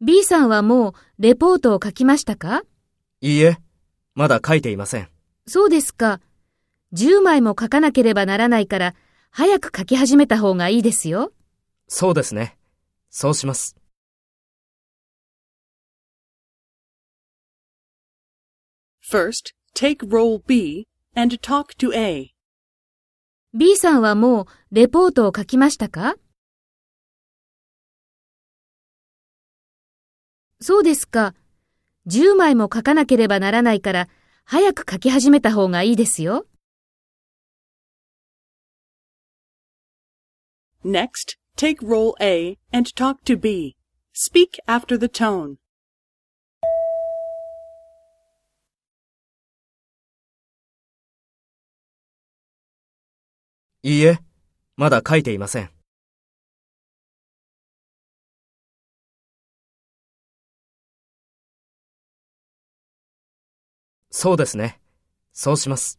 B さんはもうレポートを書きましたか？いいえ、まだ書いていません。そうですか。10枚も書かなければならないから、早く書き始めた方がいいですよ。そうですね。そうします。First, take role B and talk to A. B さんはもうレポートを書きましたか？そうですか。10枚も書かなければならないから、早く書き始めた方がいいですよ。Next, take role A and talk to B. Speak after the tone. いいえ、まだ書いていません。そうですね。そうします。